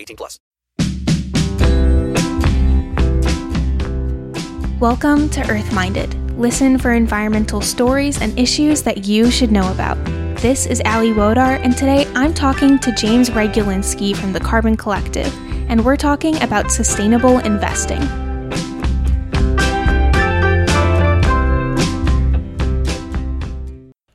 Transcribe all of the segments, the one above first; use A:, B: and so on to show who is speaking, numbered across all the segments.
A: 18 plus.
B: Welcome to Earth Minded. Listen for environmental stories and issues that you should know about. This is Ali Wodar, and today I'm talking to James Regulinski from the Carbon Collective, and we're talking about sustainable investing.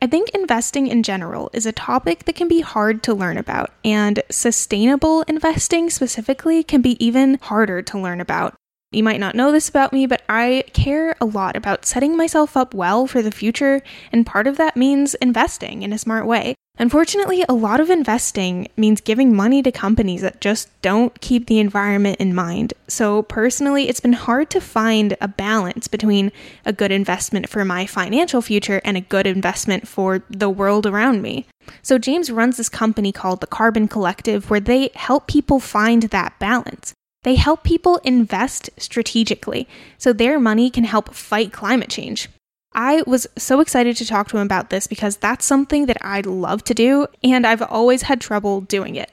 B: I think investing in general is a topic that can be hard to learn about, and sustainable investing specifically can be even harder to learn about. You might not know this about me, but I care a lot about setting myself up well for the future, and part of that means investing in a smart way. Unfortunately, a lot of investing means giving money to companies that just don't keep the environment in mind. So, personally, it's been hard to find a balance between a good investment for my financial future and a good investment for the world around me. So, James runs this company called the Carbon Collective where they help people find that balance. They help people invest strategically so their money can help fight climate change. I was so excited to talk to him about this because that's something that I love to do, and I've always had trouble doing it.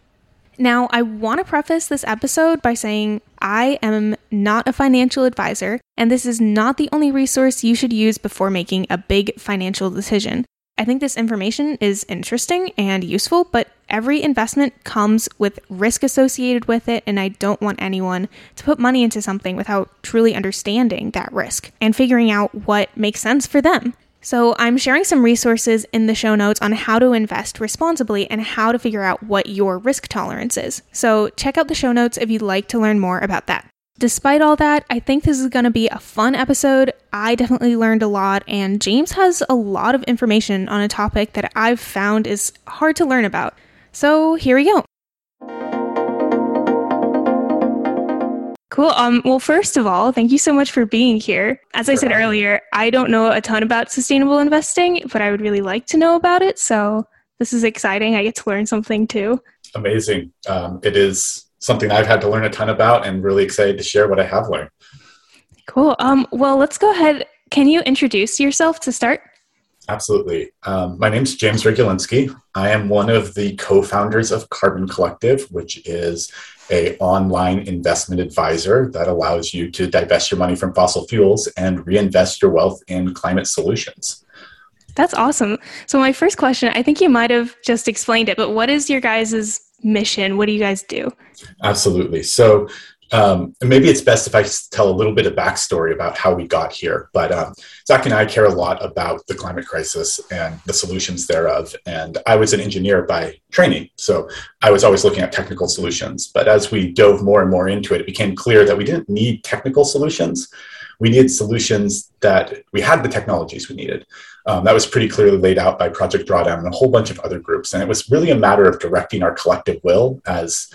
B: Now, I want to preface this episode by saying I am not a financial advisor, and this is not the only resource you should use before making a big financial decision. I think this information is interesting and useful, but every investment comes with risk associated with it, and I don't want anyone to put money into something without truly understanding that risk and figuring out what makes sense for them. So, I'm sharing some resources in the show notes on how to invest responsibly and how to figure out what your risk tolerance is. So, check out the show notes if you'd like to learn more about that. Despite all that, I think this is going to be a fun episode. I definitely learned a lot, and James has a lot of information on a topic that I've found is hard to learn about. So here we go. Cool. Um, well, first of all, thank you so much for being here. As I said earlier, I don't know a ton about sustainable investing, but I would really like to know about it. So this is exciting. I get to learn something too.
C: Amazing. Um, it is something I've had to learn a ton about and really excited to share what I have learned.
B: Cool. Um, well, let's go ahead. Can you introduce yourself to start?
C: Absolutely. Um, my name is James Regulinski. I am one of the co-founders of Carbon Collective, which is a online investment advisor that allows you to divest your money from fossil fuels and reinvest your wealth in climate solutions.
B: That's awesome. So my first question, I think you might have just explained it, but what is your guys' mission? What do you guys do?
C: Absolutely. So um, maybe it's best if I tell a little bit of backstory about how we got here. But um, Zach and I care a lot about the climate crisis and the solutions thereof. And I was an engineer by training, so I was always looking at technical solutions. But as we dove more and more into it, it became clear that we didn't need technical solutions. We needed solutions that we had the technologies we needed. Um, that was pretty clearly laid out by Project Drawdown and a whole bunch of other groups. And it was really a matter of directing our collective will as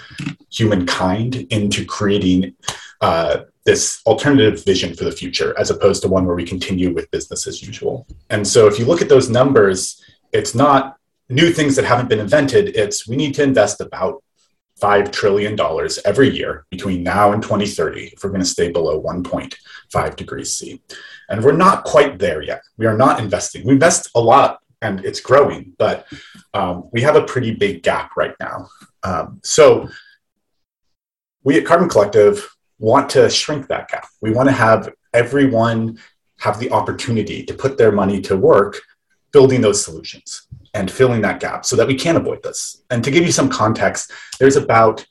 C: humankind into creating uh, this alternative vision for the future, as opposed to one where we continue with business as usual. And so if you look at those numbers, it's not new things that haven't been invented. It's we need to invest about $5 trillion every year between now and 2030 if we're going to stay below 1.5 degrees C. And we're not quite there yet. We are not investing. We invest a lot and it's growing, but um, we have a pretty big gap right now. Um, so we at Carbon Collective want to shrink that gap. We want to have everyone have the opportunity to put their money to work building those solutions and filling that gap so that we can avoid this. And to give you some context, there's about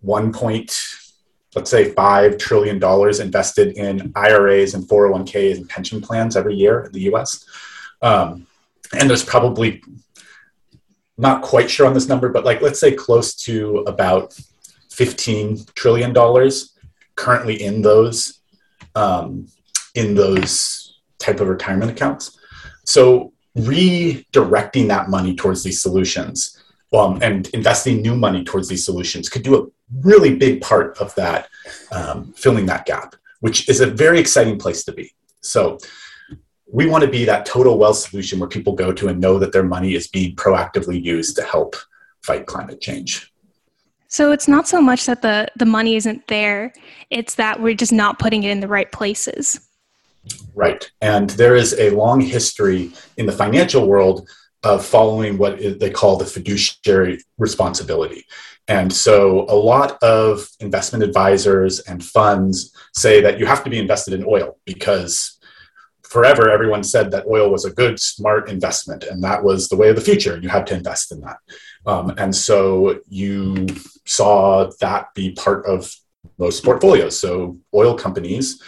C: one point, let's say five trillion dollars invested in IRAs and 401ks and pension plans every year in the U.S. Um, and there's probably not quite sure on this number, but like let's say close to about 15 trillion dollars currently in those um, in those type of retirement accounts. So redirecting that money towards these solutions um, and investing new money towards these solutions could do a really big part of that um, filling that gap, which is a very exciting place to be. So we want to be that total wealth solution where people go to and know that their money is being proactively used to help fight climate change.
B: So it's not so much that the the money isn't there; it's that we're just not putting it in the right places.
C: Right, and there is a long history in the financial world of following what they call the fiduciary responsibility. And so a lot of investment advisors and funds say that you have to be invested in oil because forever everyone said that oil was a good, smart investment, and that was the way of the future. You had to invest in that. Um, and so you saw that be part of most portfolios. So oil companies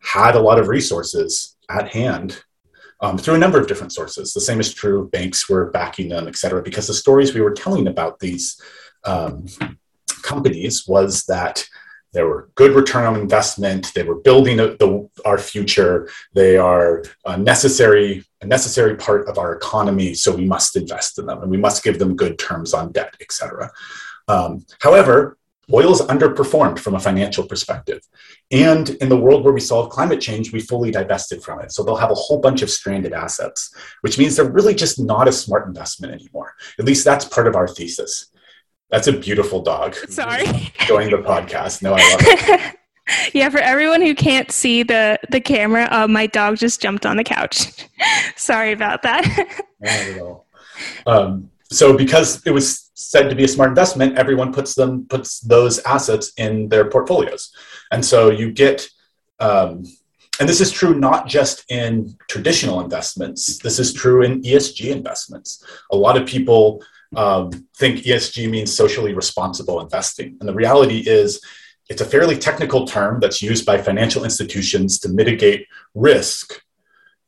C: had a lot of resources at hand um, through a number of different sources. The same is true. of Banks were backing them, et cetera, because the stories we were telling about these um, companies was that there were good return on investment. They were building a, the, our future. They are a necessary, a necessary part of our economy. So we must invest in them, and we must give them good terms on debt, et cetera. Um, however, oil is underperformed from a financial perspective. And in the world where we solve climate change, we fully divested from it. So they'll have a whole bunch of stranded assets, which means they're really just not a smart investment anymore. At least that's part of our thesis. That's a beautiful dog.
B: Sorry.
C: Joining the podcast. No, I love it.
B: yeah, for everyone who can't see the the camera, uh, my dog just jumped on the couch. Sorry about that.
C: Not at all. Um, so because it was said to be a smart investment, everyone puts them puts those assets in their portfolios, and so you get. Um, and this is true not just in traditional investments. This is true in ESG investments. A lot of people um, think ESG means socially responsible investing, and the reality is it's a fairly technical term that's used by financial institutions to mitigate risk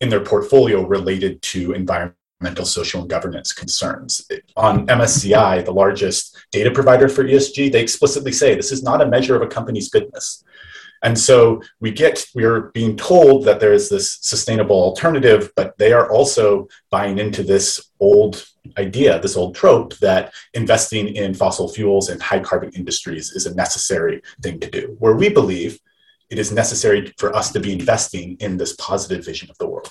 C: in their portfolio related to environment environmental, social, and governance concerns. On MSCI, the largest data provider for ESG, they explicitly say this is not a measure of a company's goodness. And so we get, we're being told that there is this sustainable alternative, but they are also buying into this old idea, this old trope that investing in fossil fuels and high carbon industries is a necessary thing to do, where we believe it is necessary for us to be investing in this positive vision of the world.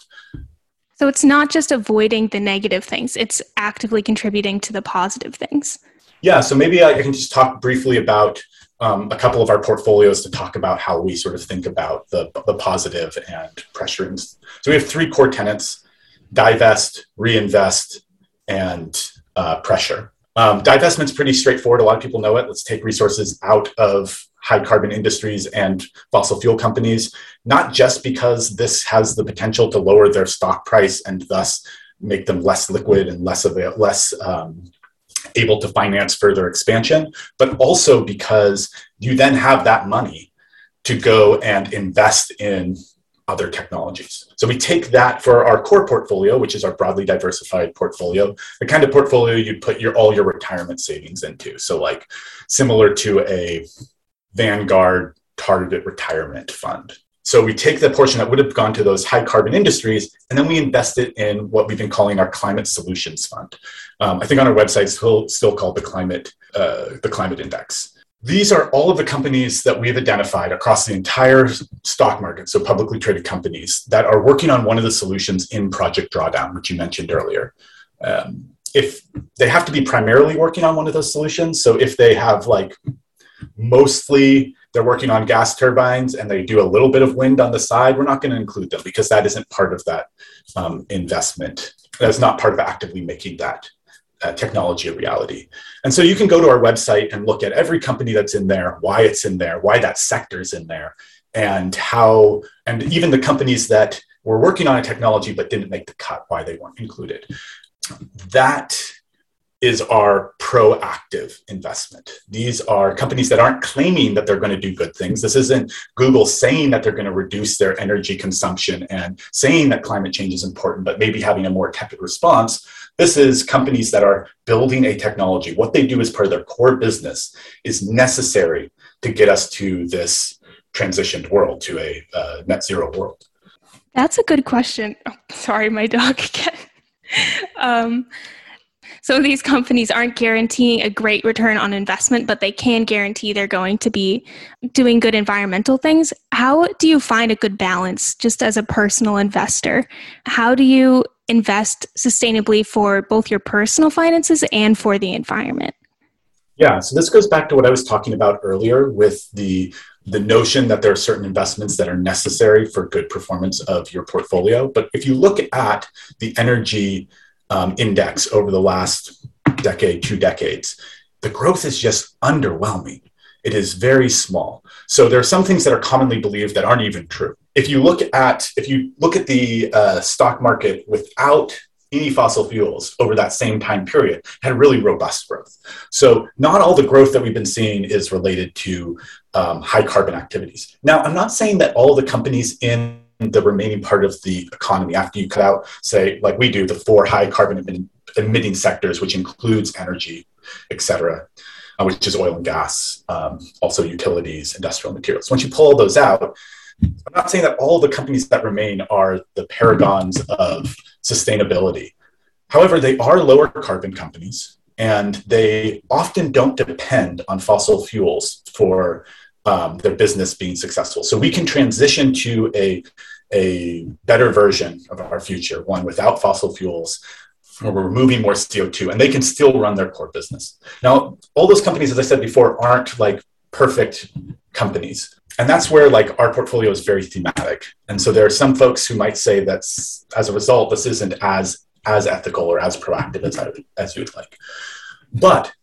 B: So it's not just avoiding the negative things, it's actively contributing to the positive things.
C: Yeah, so maybe I can just talk briefly about um, a couple of our portfolios to talk about how we sort of think about the, the positive and pressuring. So we have three core tenets divest, reinvest, and uh, pressure. Um, divestment's pretty straightforward. A lot of people know it. Let's take resources out of high carbon industries and fossil fuel companies, not just because this has the potential to lower their stock price and thus make them less liquid and less avail- less um, able to finance further expansion, but also because you then have that money to go and invest in other technologies. So we take that for our core portfolio, which is our broadly diversified portfolio, the kind of portfolio you'd put your all your retirement savings into. So like similar to a Vanguard targeted retirement fund. So we take the portion that would have gone to those high carbon industries, and then we invest it in what we've been calling our climate solutions fund. Um, I think on our website, it's still, still called the climate uh, the climate index. These are all of the companies that we've identified across the entire stock market, so publicly traded companies that are working on one of the solutions in Project Drawdown, which you mentioned earlier. Um, if they have to be primarily working on one of those solutions, so if they have like mostly they're working on gas turbines and they do a little bit of wind on the side, we're not going to include them because that isn't part of that um, investment. That's not part of actively making that uh, technology a reality. And so you can go to our website and look at every company that's in there, why it's in there, why that sector's in there, and how, and even the companies that were working on a technology but didn't make the cut, why they weren't included. That is our proactive investment. These are companies that aren't claiming that they're going to do good things. This isn't Google saying that they're going to reduce their energy consumption and saying that climate change is important, but maybe having a more tepid response. This is companies that are building a technology. What they do as part of their core business is necessary to get us to this transitioned world, to a uh, net zero world.
B: That's a good question. Oh, sorry, my dog again. um, so these companies aren't guaranteeing a great return on investment, but they can guarantee they're going to be doing good environmental things. How do you find a good balance just as a personal investor? How do you invest sustainably for both your personal finances and for the environment?
C: Yeah, so this goes back to what I was talking about earlier with the the notion that there are certain investments that are necessary for good performance of your portfolio. But if you look at the energy um, index over the last decade, two decades, the growth is just underwhelming. It is very small. So there are some things that are commonly believed that aren't even true. If you look at if you look at the uh, stock market without any fossil fuels over that same time period had really robust growth. So not all the growth that we've been seeing is related to um, high carbon activities. Now, I'm not saying that all the companies in the remaining part of the economy after you cut out, say, like we do, the four high carbon emitting, sectors, which includes energy, et cetera, uh, which is oil and gas, um, also utilities, industrial materials. Once you pull those out, I'm not saying that all the companies that remain are the paragons of sustainability. However, they are lower carbon companies and they often don't depend on fossil fuels for um, their business being successful. So we can transition to a, a better version of our future, one without fossil fuels, where we're removing more CO2, and they can still run their core business. Now, all those companies, as I said before, aren't like perfect companies. And that's where like our portfolio is very thematic. And so there are some folks who might say that's as a result, this isn't as as ethical or as proactive as I, as you'd like. But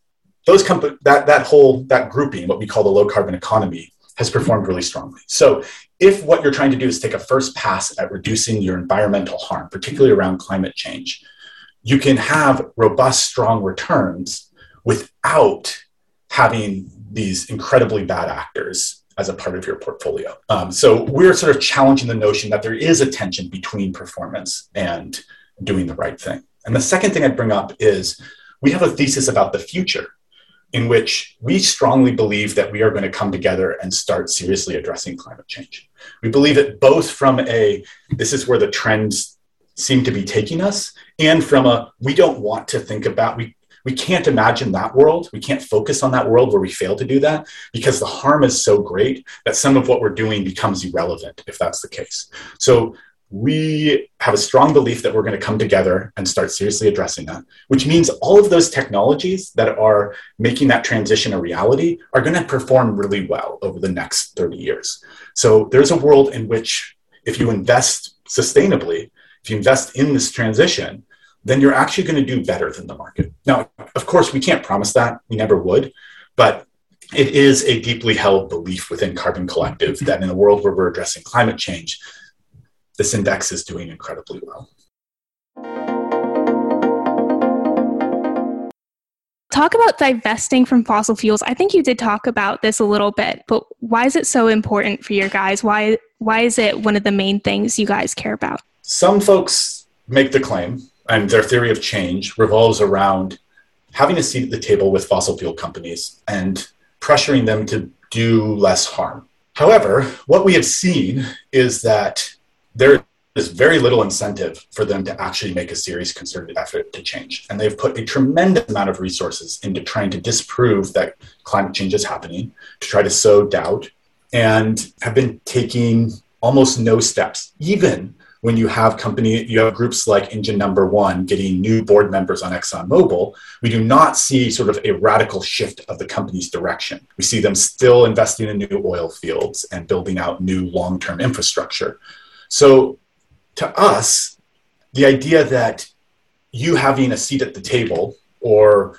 C: those comp- that that whole that grouping, what we call the low carbon economy, has performed really strongly. So if what you're trying to do is take a first pass at reducing your environmental harm, particularly around climate change, you can have robust, strong returns without having these incredibly bad actors as a part of your portfolio. Um, so we're sort of challenging the notion that there is a tension between performance and doing the right thing. And the second thing I'd bring up is we have a thesis about the future in which we strongly believe that we are going to come together and start seriously addressing climate change. We believe it both from a this is where the trends seem to be taking us and from a we don't want to think about we we can't imagine that world. We can't focus on that world where we fail to do that because the harm is so great that some of what we're doing becomes irrelevant if that's the case. So we have a strong belief that we're going to come together and start seriously addressing that, which means all of those technologies that are making that transition a reality are going to perform really well over the next 30 years. So there's a world in which if you invest sustainably, if you invest in this transition, then you're actually going to do better than the market. Now, of course, we can't promise that, we never would, but it is a deeply held belief within Carbon Collective that in a world where we're addressing climate change, this index is doing incredibly well.
B: Talk about divesting from fossil fuels. I think you did talk about this a little bit, but why is it so important for your guys? Why why is it one of the main things you guys care about?
C: Some folks make the claim, and their theory of change revolves around having a seat at the table with fossil fuel companies and pressuring them to do less harm. However, what we have seen is that there is very little incentive for them to actually make a serious concerted effort to change. And they've put a tremendous amount of resources into trying to disprove that climate change is happening, to try to sow doubt, and have been taking almost no steps, even when you have company, you have groups like Engine Number One getting new board members on ExxonMobil, we do not see sort of a radical shift of the company's direction. We see them still investing in new oil fields and building out new long-term infrastructure. So to us, the idea that you having a seat at the table or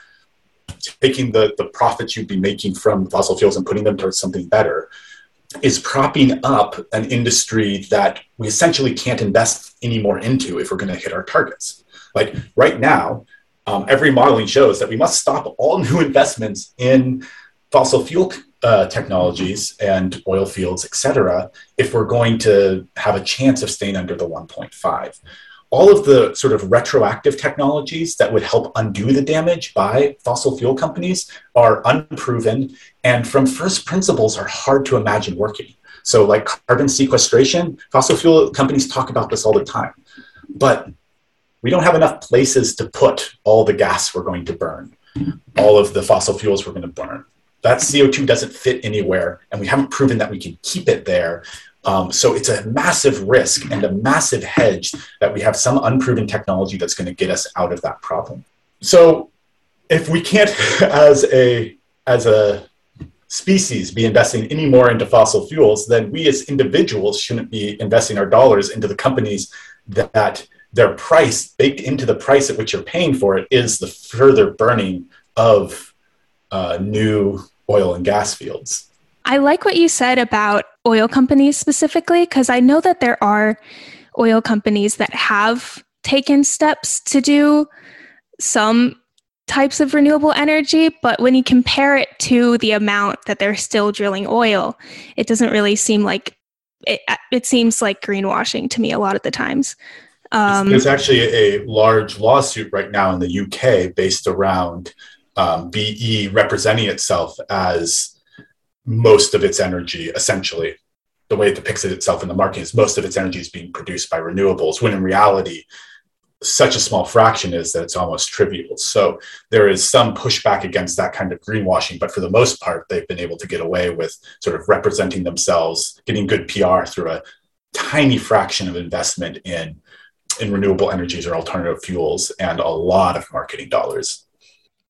C: taking the, the profits you'd be making from fossil fuels and putting them towards something better is propping up an industry that we essentially can't invest any more into if we're going to hit our targets. Like right now, um, every modeling shows that we must stop all new investments in fossil fuel uh, technologies and oil fields, et cetera, if we're going to have a chance of staying under the 1.5. All of the sort of retroactive technologies that would help undo the damage by fossil fuel companies are unproven and from first principles are hard to imagine working. So, like carbon sequestration, fossil fuel companies talk about this all the time. But we don't have enough places to put all the gas we're going to burn, all of the fossil fuels we're going to burn. That CO2 doesn't fit anywhere, and we haven't proven that we can keep it there. Um, so it's a massive risk and a massive hedge that we have some unproven technology that's going to get us out of that problem. So if we can't, as a as a species, be investing any more into fossil fuels, then we as individuals shouldn't be investing our dollars into the companies that their price baked into the price at which you're paying for it is the further burning of uh, new oil and gas fields.
B: I like what you said about oil companies specifically, because I know that there are oil companies that have taken steps to do some types of renewable energy, but when you compare it to the amount that they're still drilling oil, it doesn't really seem like it, it seems like greenwashing to me a lot of the times.
C: Um, There's actually a large lawsuit right now in the UK based around um, BP representing itself as most of its energy, essentially. The way it depicts it itself in the market is most of its energy is being produced by renewables, when in reality, such a small fraction is that it's almost trivial. So there is some pushback against that kind of greenwashing, but for the most part, they've been able to get away with sort of representing themselves, getting good PR through a tiny fraction of investment in in renewable energies or alternative fuels and a lot of marketing dollars.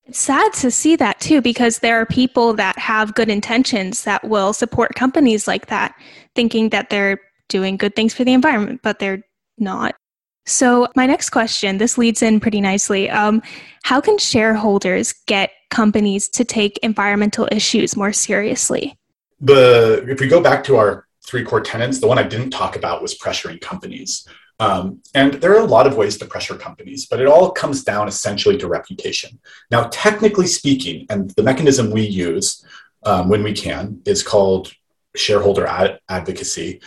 B: It's sad to see that too, because there are people that have good intentions that will support companies like that, thinking that they're doing good things for the environment, but they're not. So, my next question this leads in pretty nicely. Um, how can shareholders get companies to take environmental issues more seriously?
C: The, if we go back to our three core tenants, the one I didn't talk about was pressuring companies. Um, and there are a lot of ways to pressure companies, but it all comes down essentially to reputation. Now, technically speaking, and the mechanism we use um, when we can is called shareholder ad- advocacy.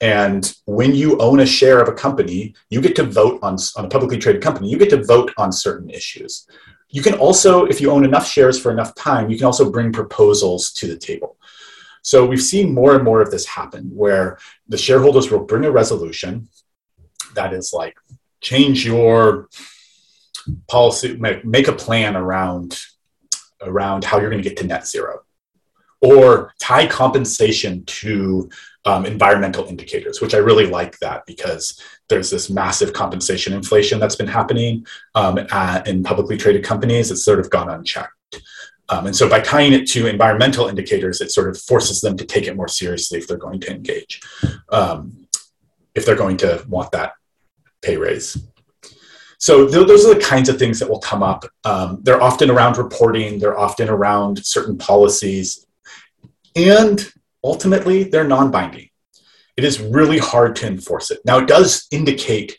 C: And when you own a share of a company, you get to vote on, on a publicly traded company, you get to vote on certain issues. You can also, if you own enough shares for enough time, you can also bring proposals to the table. So we've seen more and more of this happen where the shareholders will bring a resolution that is like change your policy, make, a plan around around how you're going to get to net zero, or tie compensation to um, environmental indicators, which I really like that because there's this massive compensation inflation that's been happening um, at, in publicly traded companies. It's sort of gone unchecked. Um, and so by tying it to environmental indicators, it sort of forces them to take it more seriously if they're going to engage, um, if they're going to want that pay raise. So th- those are the kinds of things that will come up. Um, they're often around reporting. They're often around certain policies, and ultimately they're non-binding. It is really hard to enforce it. Now it does indicate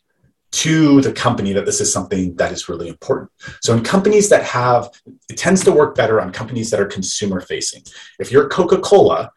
C: to the company that this is something that is really important. So in companies that have, it tends to work better on companies that are consumer facing. If you're Coca-Cola,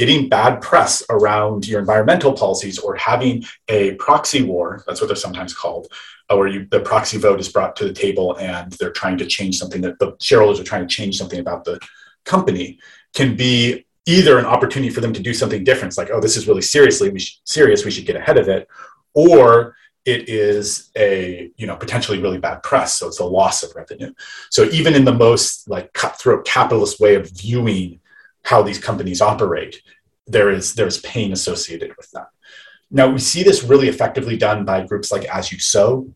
C: getting bad press around your environmental policies or having a proxy war, that's what they're sometimes called, uh, where you, the proxy vote is brought to the table and they're trying to change something that the shareholders are trying to change something about the company can be either an opportunity for them to do something different. It's like, oh, this is really seriously we sh- serious. We should get ahead of it. Or it is a you know potentially really bad press so it's a loss of revenue so even in the most like cutthroat capitalist way of viewing how these companies operate, there is there's pain associated with that. Now we see this really effectively done by groups like As You Sow,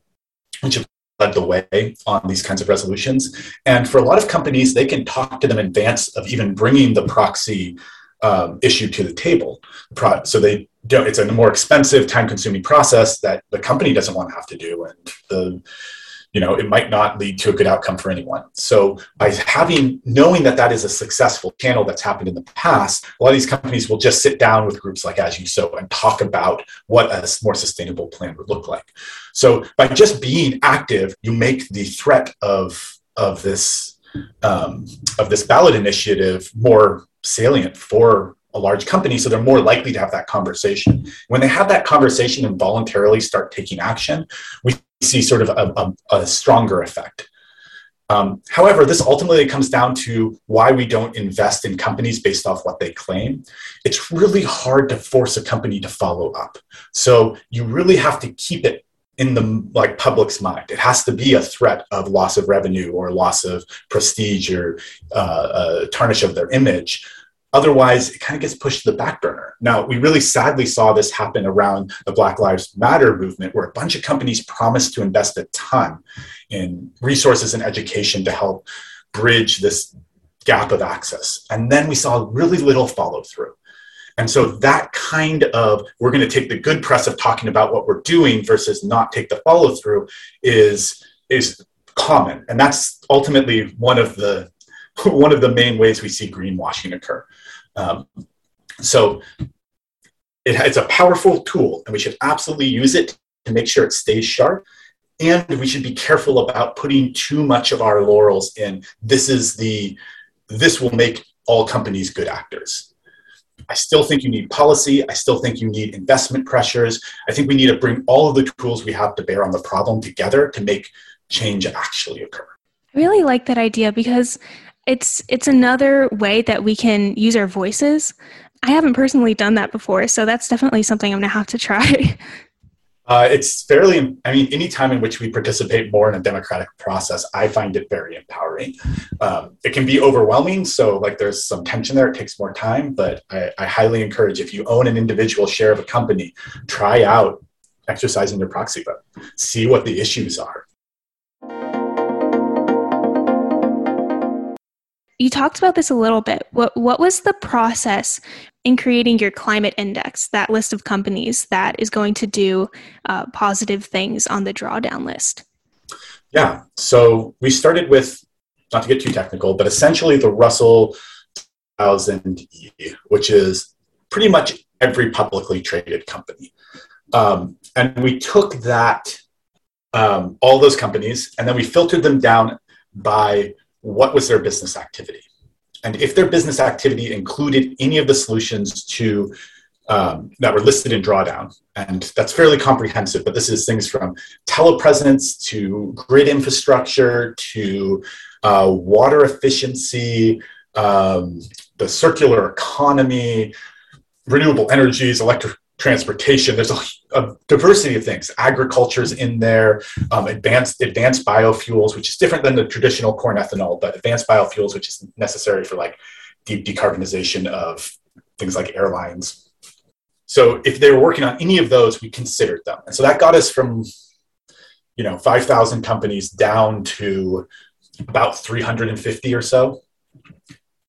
C: which have led the way on these kinds of resolutions. And for a lot of companies, they can talk to them in advance of even bringing the proxy um, issue to the table. So they don't. It's a more expensive, time-consuming process that the company doesn't want to have to do, and the you know it might not lead to a good outcome for anyone. So by having knowing that that is a successful channel that's happened in the past a lot of these companies will just sit down with groups like As You Sow and talk about what a more sustainable plan would look like. So by just being active you make the threat of of this um, of this ballot initiative more salient for a large company so they're more likely to have that conversation. When they have that conversation and voluntarily start taking action we see sort of a, a, a stronger effect um, however this ultimately comes down to why we don't invest in companies based off what they claim it's really hard to force a company to follow up so you really have to keep it in the like public's mind. It has to be a threat of loss of revenue or loss of prestige or uh, tarnish of their image. Otherwise, it kind of gets pushed to the back burner. Now, we really sadly saw this happen around the Black Lives Matter movement, where a bunch of companies promised to invest a ton in resources and education to help bridge this gap of access. And then we saw really little follow through. And so that kind of we're going to take the good press of talking about what we're doing versus not take the follow through is is common, and that's ultimately one of the one of the main ways we see greenwashing occur. Um, so it, it's a powerful tool, and we should absolutely use it to make sure it stays sharp. And we should be careful about putting too much of our laurels in. This is the this will make all companies good actors I still think you need policy. I still think you need investment pressures. I think we need to bring all of the tools we have to bear on the problem together to make change actually occur.
B: I really like that idea because it's it's another way that we can use our voices. I haven't personally done that before, so that's definitely something I'm to have to try.
C: Uh, it's fairly, I mean, any time in which we participate more in a democratic process, I find it very empowering. Um, it can be overwhelming. So, like, there's some tension there. It takes more time. But I, I highly encourage if you own an individual share of a company, try out exercising your proxy vote, see what the issues are.
B: You talked about this a little bit. What what was the process in creating your climate index, that list of companies that is going to do uh, positive things on the drawdown list?
C: Yeah. So we started with, not to get too technical, but essentially the Russell 1000E, which is pretty much every publicly traded company. Um, and we took that, um, all those companies, and then we filtered them down by what was their business activity? And if their business activity included any of the solutions to um, that were listed in drawdown and that's fairly comprehensive but this is things from telepresence to grid infrastructure to uh, water efficiency um, the circular economy renewable energies electric transportation. There's a, a, diversity of things. Agriculture's in there, um, advanced advanced biofuels, which is different than the traditional corn ethanol, but advanced biofuels, which is necessary for like deep decarbonization of things like airlines. So if they were working on any of those, we considered them, and so that got us from you know 5,000 companies down to about 350 or so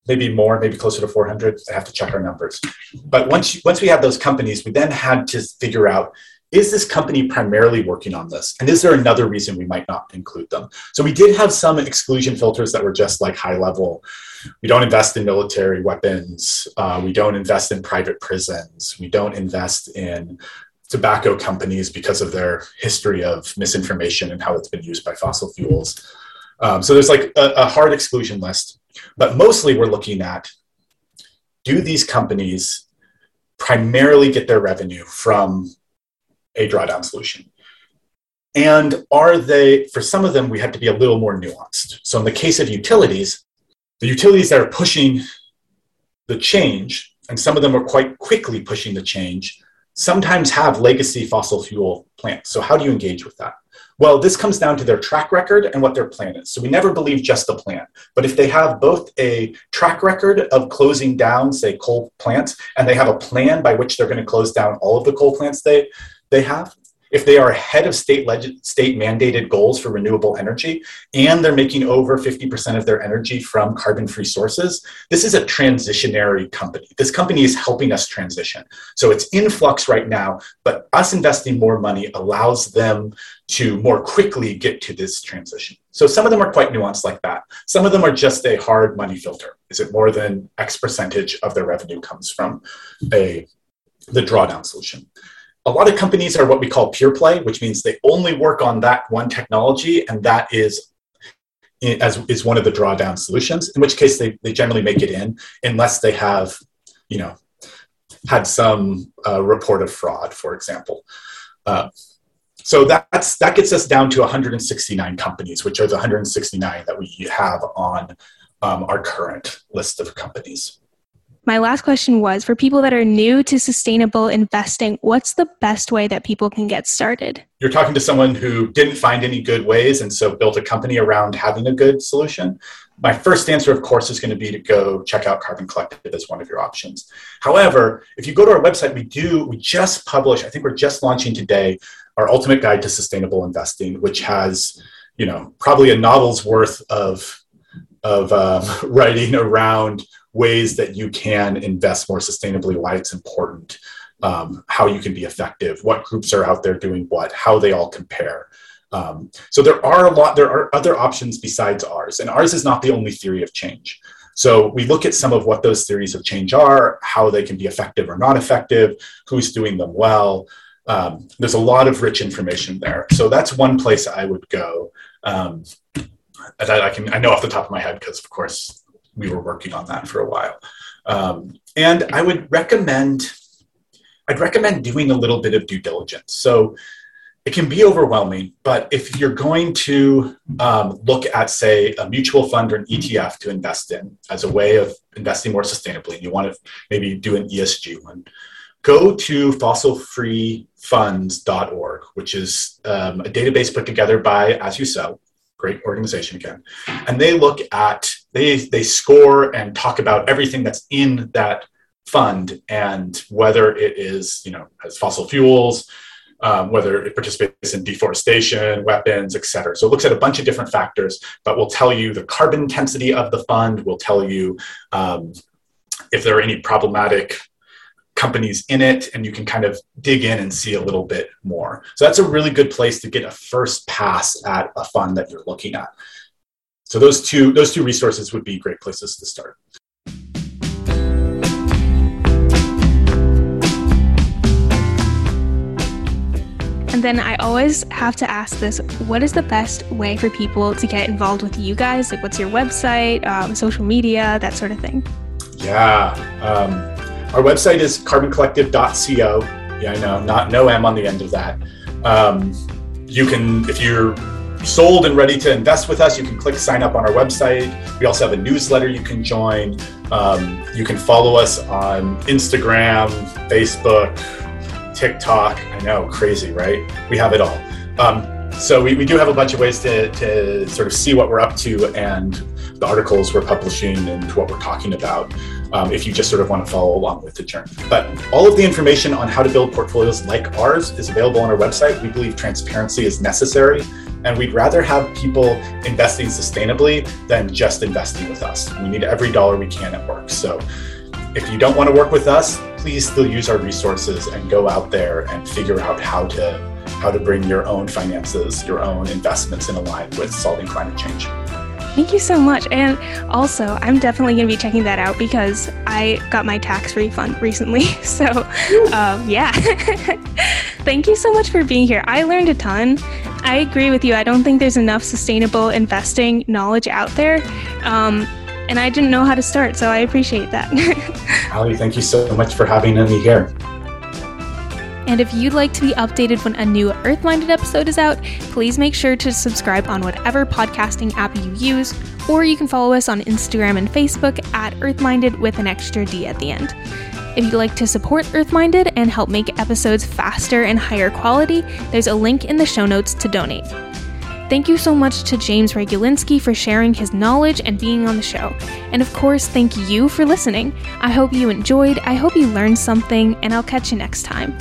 C: maybe more, maybe closer to 400. I have to check our numbers. But once, once we had those companies, we then had to figure out is this company primarily working on this? And is there another reason we might not include them? So we did have some exclusion filters that were just like high level. We don't invest in military weapons. Uh, we don't invest in private prisons. We don't invest in tobacco companies because of their history of misinformation and how it's been used by fossil fuels. Um, so there's like a, a hard exclusion list. But mostly we're looking at do these companies primarily get their revenue from a drawdown solution? And are they, for some of them, we have to be a little more nuanced. So in the case of utilities, the utilities that are pushing the change, and some of them are quite quickly pushing the change, sometimes have legacy fossil fuel plants. So how do you engage with that? Well, this comes down to their track record and what their plan is. So we never believe just the plan. But if they have both a track record of closing down, say, coal plants, and they have a plan by which they're going to close down all of the coal plants they, they have, if they are ahead of state leg- state mandated goals for renewable energy and they're making over 50% of their energy from carbon free sources, this is a transitionary company. This company is helping us transition. So it's in flux right now, but us investing more money allows them to more quickly get to this transition. So some of them are quite nuanced like that. Some of them are just a hard money filter. Is it more than X percentage of their revenue comes from a the drawdown solution? A lot of companies are what we call pure play, which means they only work on that one technology, and that is as is one of the drawdown solutions. In which case, they, they generally make it in unless they have, you know, had some uh, report of fraud, for example. Uh, so that's that gets us down to 169 companies, which are the 169 that we have on um, our current list of companies.
B: My last question was for people that are new to sustainable investing, what's the best way that people can get started?
C: You're talking to someone who didn't find any good ways and so built a company around having a good solution. My first answer, of course, is going to be to go check out Carbon Collective as one of your options. However, if you go to our website, we do, we just publish, I think we're just launching today our ultimate guide to sustainable investing, which has, you know, probably a novel's worth of of um, writing around ways that you can invest more sustainably, why it's important, um, how you can be effective, what groups are out there doing what, how they all compare. Um, so there are a lot. There are other options besides ours, and ours is not the only theory of change. So we look at some of what those theories of change are, how they can be effective or not effective, who's doing them well, um, there's a lot of rich information there. So that's one place I would go. Um, that I can I know off the top of my head because of course we were working on that for a while. Um, and I would recommend I'd recommend doing a little bit of due diligence. So it can be overwhelming, but if you're going to um, look at, say, a mutual fund or an ETF to invest in as a way of investing more sustainably, and you want to maybe do an ESG one, go to fossilfreefunds.org, which is um, a database put together by As You Sow, great organization again. And they look at, they, they score and talk about everything that's in that fund and whether it is, you know, has fossil fuels, um, whether it participates in deforestation, weapons, et cetera. So it looks at a bunch of different factors, but will tell you the carbon intensity of the fund, will tell you um, if there are any problematic companies in it and you can kind of dig in and see a little bit more. So that's a really good place to get a first pass at a fund that you're looking at. So those two those two resources would be great places to start.
B: And then I always have to ask this what is the best way for people to get involved with you guys? Like, what's your website, um, social media, that sort of thing?
C: Yeah. Um, our website is carboncollective.co. Yeah, I know, not no M on the end of that. Um, you can, if you're sold and ready to invest with us, you can click sign up on our website. We also have a newsletter you can join. Um, you can follow us on Instagram, Facebook, TikTok. I know, crazy, right? We have it all. Um, so we, we do have a bunch of ways to, to sort of see what we're up to and the articles we're publishing and what we're talking about um, if you just sort of want to follow along with the journey. But all of the information on how to build portfolios like ours is available on our website. We believe transparency is necessary, and we'd rather have people investing sustainably than just investing with us. We need every dollar we can at work. So if you don't want to work with us, please still use our resources and go out there and figure out how to how to bring your own finances, your own investments in line with solving climate change.
B: Thank you so much. And also, I'm definitely going to be checking that out because I got my tax refund recently. So, um, yeah. Thank you so much for being here. I learned a ton. I agree with you. I don't think there's enough sustainable investing knowledge out there. Um, and I didn't know how to start, so I appreciate that.
C: Ali, thank you so much for having me here.
B: And if you'd like to be updated when a new Earth Minded episode is out, please make sure to subscribe on whatever podcasting app you use, or you can follow us on Instagram and Facebook at Earthminded with an extra D at the end. If you'd like to support Earthminded and help make episodes faster and higher quality, there's a link in the show notes to donate. Thank you so much to James Regulinski for sharing his knowledge and being on the show. And of course, thank you for listening. I hope you enjoyed, I hope you learned something, and I'll catch you next time.